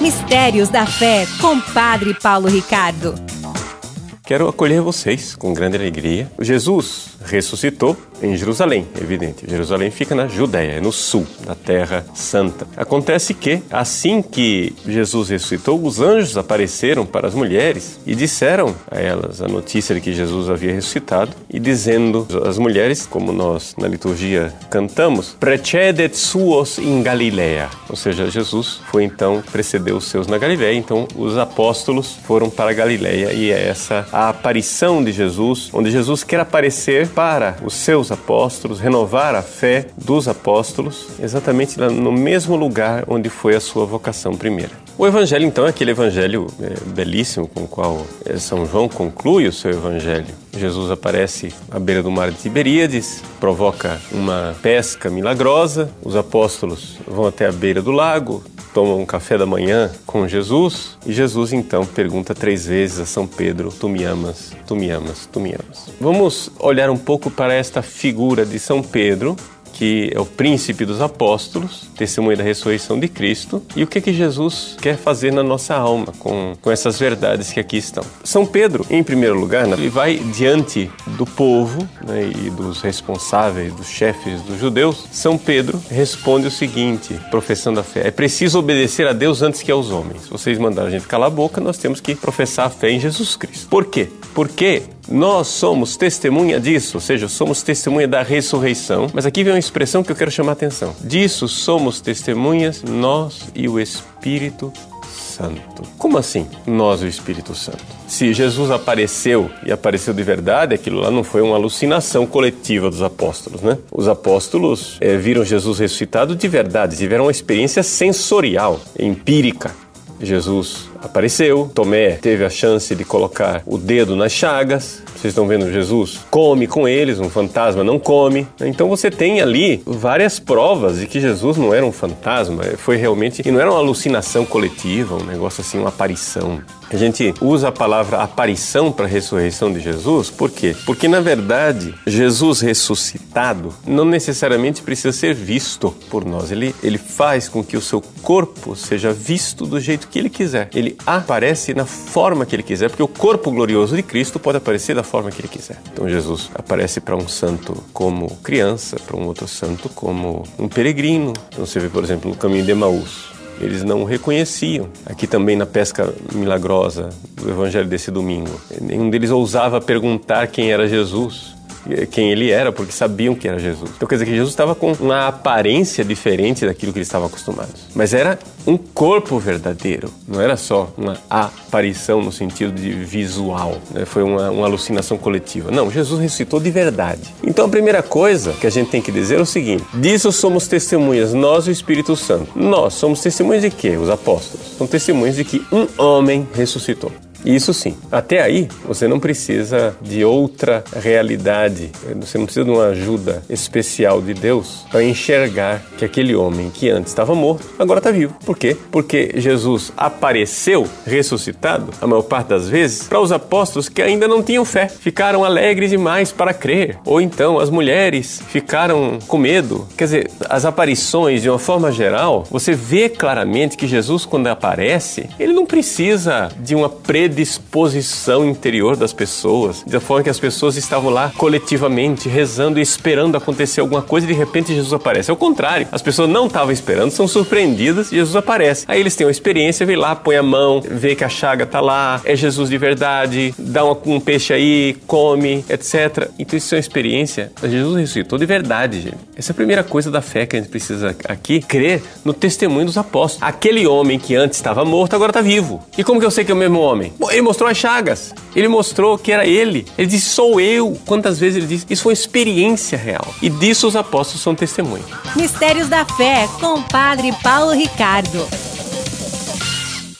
Mistérios da Fé, com Padre Paulo Ricardo. Quero acolher vocês com grande alegria. Jesus ressuscitou em Jerusalém, evidente. Jerusalém fica na Judéia, é no sul da Terra Santa. Acontece que, assim que Jesus ressuscitou, os anjos apareceram para as mulheres e disseram a elas a notícia de que Jesus havia ressuscitado e dizendo às mulheres, como nós na liturgia cantamos, precedet suos in Galileia. Ou seja, Jesus foi então, precedeu os seus na Galileia, então os apóstolos foram para Galileia e é essa a aparição de Jesus, onde Jesus quer aparecer para os seus apóstolos, renovar a fé dos apóstolos, exatamente no mesmo lugar onde foi a sua vocação primeira. O evangelho, então, é aquele evangelho é, belíssimo com o qual é, São João conclui o seu evangelho. Jesus aparece à beira do mar de Tiberíades, provoca uma pesca milagrosa, os apóstolos vão até a beira do lago, tomam um café da manhã com Jesus e Jesus então pergunta três vezes a São Pedro: Tu me amas, tu me amas, tu me amas. Vamos olhar um pouco para esta figura de São Pedro que é o príncipe dos apóstolos, testemunha da ressurreição de Cristo, e o que, que Jesus quer fazer na nossa alma com, com essas verdades que aqui estão. São Pedro, em primeiro lugar, né, ele vai diante do povo né, e dos responsáveis, dos chefes dos judeus. São Pedro responde o seguinte, professando a fé: é preciso obedecer a Deus antes que aos homens. Vocês mandaram a gente calar a boca, nós temos que professar a fé em Jesus Cristo. Por quê? Porque nós somos testemunha disso, ou seja, somos testemunha da ressurreição. Mas aqui vem uma expressão que eu quero chamar a atenção. Disso somos testemunhas nós e o Espírito Santo. Como assim, nós e o Espírito Santo? Se Jesus apareceu e apareceu de verdade, aquilo lá não foi uma alucinação coletiva dos apóstolos, né? Os apóstolos é, viram Jesus ressuscitado de verdade, tiveram uma experiência sensorial, empírica. Jesus apareceu, Tomé teve a chance de colocar o dedo nas chagas. Vocês estão vendo Jesus come com eles, um fantasma não come. Então você tem ali várias provas de que Jesus não era um fantasma, foi realmente e não era uma alucinação coletiva, um negócio assim, uma aparição. A gente usa a palavra aparição para a ressurreição de Jesus, por quê? Porque na verdade, Jesus ressuscitado não necessariamente precisa ser visto por nós. Ele, ele faz com que o seu corpo seja visto do jeito que ele quiser. Ele aparece na forma que ele quiser, porque o corpo glorioso de Cristo pode aparecer da forma que ele quiser. Então Jesus aparece para um santo como criança, para um outro santo como um peregrino. Então você vê, por exemplo, no caminho de Emaús eles não reconheciam. Aqui também na pesca milagrosa do evangelho desse domingo, nenhum deles ousava perguntar quem era Jesus quem ele era, porque sabiam que era Jesus. Então quer dizer que Jesus estava com uma aparência diferente daquilo que eles estavam acostumados. Mas era um corpo verdadeiro, não era só uma aparição no sentido de visual, né? foi uma, uma alucinação coletiva. Não, Jesus ressuscitou de verdade. Então a primeira coisa que a gente tem que dizer é o seguinte: disso somos testemunhas, nós e o Espírito Santo. Nós somos testemunhas de quê? Os apóstolos. São testemunhas de que um homem ressuscitou. Isso sim. Até aí, você não precisa de outra realidade, você não precisa de uma ajuda especial de Deus para enxergar que aquele homem que antes estava morto agora está vivo. Por quê? Porque Jesus apareceu ressuscitado, a maior parte das vezes, para os apóstolos que ainda não tinham fé, ficaram alegres demais para crer. Ou então as mulheres ficaram com medo. Quer dizer, as aparições, de uma forma geral, você vê claramente que Jesus, quando aparece, ele não precisa de uma predisposição predisposição interior das pessoas, da forma que as pessoas estavam lá coletivamente rezando e esperando acontecer alguma coisa e de repente Jesus aparece. É o contrário, as pessoas não estavam esperando, são surpreendidas e Jesus aparece. Aí eles têm uma experiência, vem lá, põe a mão, vê que a chaga tá lá, é Jesus de verdade, dá uma, um peixe aí, come, etc. Então isso é uma experiência. Jesus ressuscitou de verdade, gente. Essa é a primeira coisa da fé que a gente precisa aqui, crer no testemunho dos apóstolos. Aquele homem que antes estava morto agora está vivo. E como que eu sei que é o mesmo homem? Ele mostrou as chagas. Ele mostrou que era ele. Ele disse: Sou eu. Quantas vezes ele disse? Isso foi uma experiência real. E disso os apóstolos são testemunhas. Mistérios da Fé, com o Padre Paulo Ricardo.